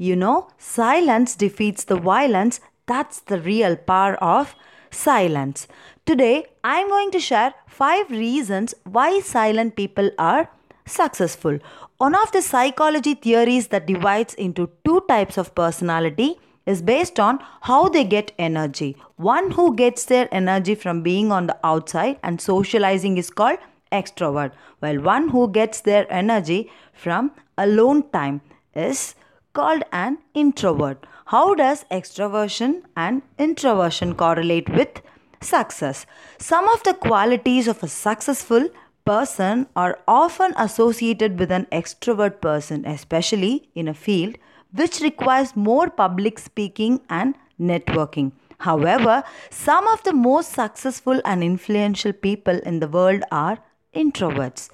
You know, silence defeats the violence. That's the real power of silence. Today, I'm going to share five reasons why silent people are successful. One of the psychology theories that divides into two types of personality is based on how they get energy. One who gets their energy from being on the outside and socializing is called extrovert, while one who gets their energy from alone time is called an introvert. How does extroversion and introversion correlate with success? Some of the qualities of a successful person are often associated with an extrovert person, especially in a field which requires more public speaking and networking. However, some of the most successful and influential people in the world are introverts.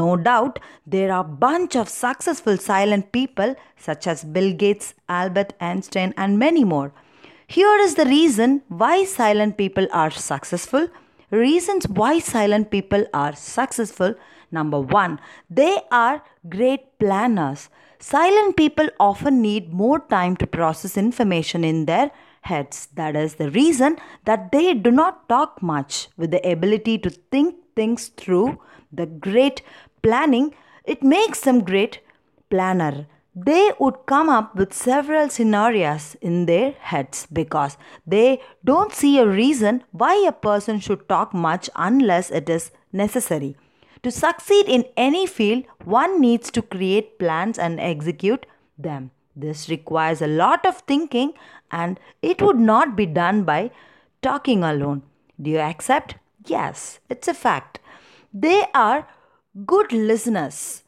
No doubt, there are a bunch of successful silent people such as Bill Gates, Albert Einstein, and many more. Here is the reason why silent people are successful. Reasons why silent people are successful. Number one, they are great planners. Silent people often need more time to process information in their heads. That is the reason that they do not talk much. With the ability to think things through, the great planning, it makes them great planner. They would come up with several scenarios in their heads because they don't see a reason why a person should talk much unless it is necessary. To succeed in any field, one needs to create plans and execute them. This requires a lot of thinking and it would not be done by talking alone. Do you accept? Yes, it's a fact. They are good listeners.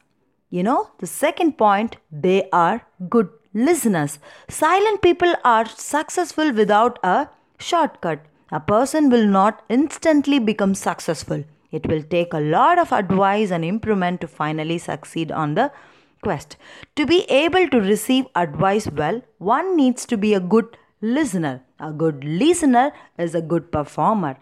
You know, the second point, they are good listeners. Silent people are successful without a shortcut. A person will not instantly become successful. It will take a lot of advice and improvement to finally succeed on the quest. To be able to receive advice well, one needs to be a good listener. A good listener is a good performer.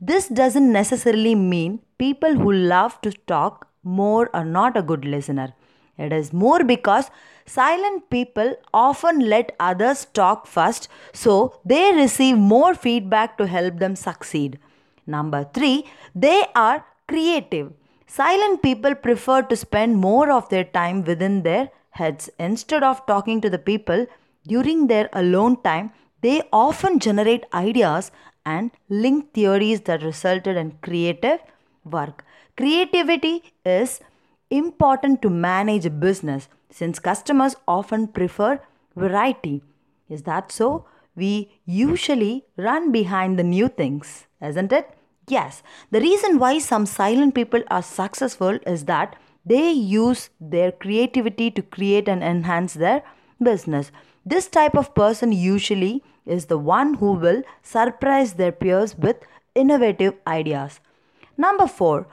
This doesn't necessarily mean people who love to talk more are not a good listener. It is more because silent people often let others talk first so they receive more feedback to help them succeed. Number three, they are creative. Silent people prefer to spend more of their time within their heads instead of talking to the people during their alone time. They often generate ideas and link theories that resulted in creative work. Creativity is important to manage a business since customers often prefer variety. Is that so? We usually run behind the new things, isn't it? Yes. The reason why some silent people are successful is that they use their creativity to create and enhance their business. This type of person usually is the one who will surprise their peers with innovative ideas. Number four,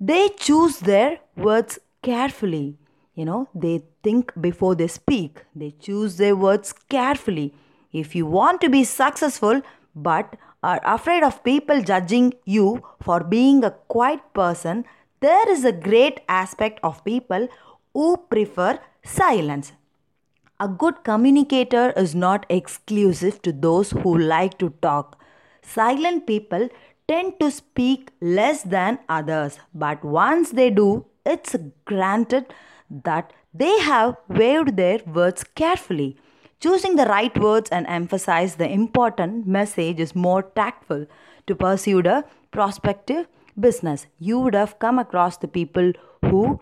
they choose their words carefully. You know, they think before they speak, they choose their words carefully. If you want to be successful but are afraid of people judging you for being a quiet person, there is a great aspect of people who prefer silence. A good communicator is not exclusive to those who like to talk. Silent people tend to speak less than others, but once they do, it's granted that they have weighed their words carefully. Choosing the right words and emphasize the important message is more tactful to pursue the prospective business. You would have come across the people who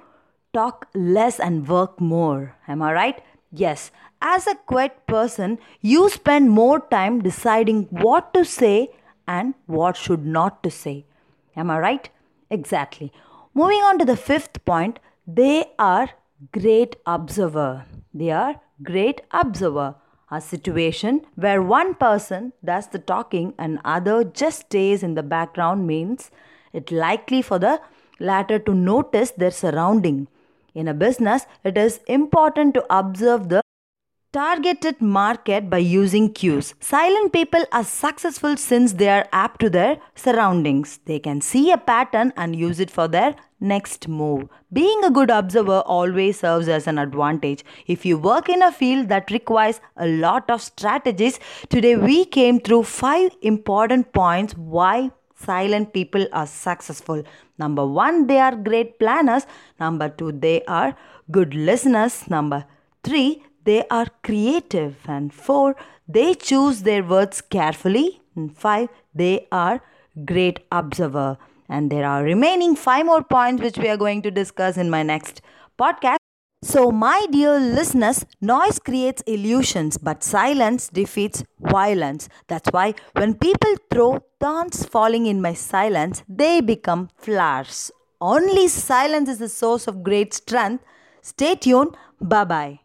talk less and work more. Am I right? Yes. As a quiet person, you spend more time deciding what to say and what should not to say. Am I right? Exactly. Moving on to the fifth point, they are great observer. They are great observer. A situation where one person does the talking and other just stays in the background means it likely for the latter to notice their surrounding. In a business, it is important to observe the targeted market by using cues. Silent people are successful since they are apt to their surroundings. They can see a pattern and use it for their next move. Being a good observer always serves as an advantage. If you work in a field that requires a lot of strategies, today we came through five important points why silent people are successful. Number one, they are great planners. Number two, they are good listeners. Number three, they are creative. And four, they choose their words carefully. And five, they are great observer. And there are remaining five more points which we are going to discuss in my next podcast. So, my dear listeners, noise creates illusions, but silence defeats violence. That's why when people throw thorns falling in my silence, they become flowers. Only silence is the source of great strength. Stay tuned. Bye bye.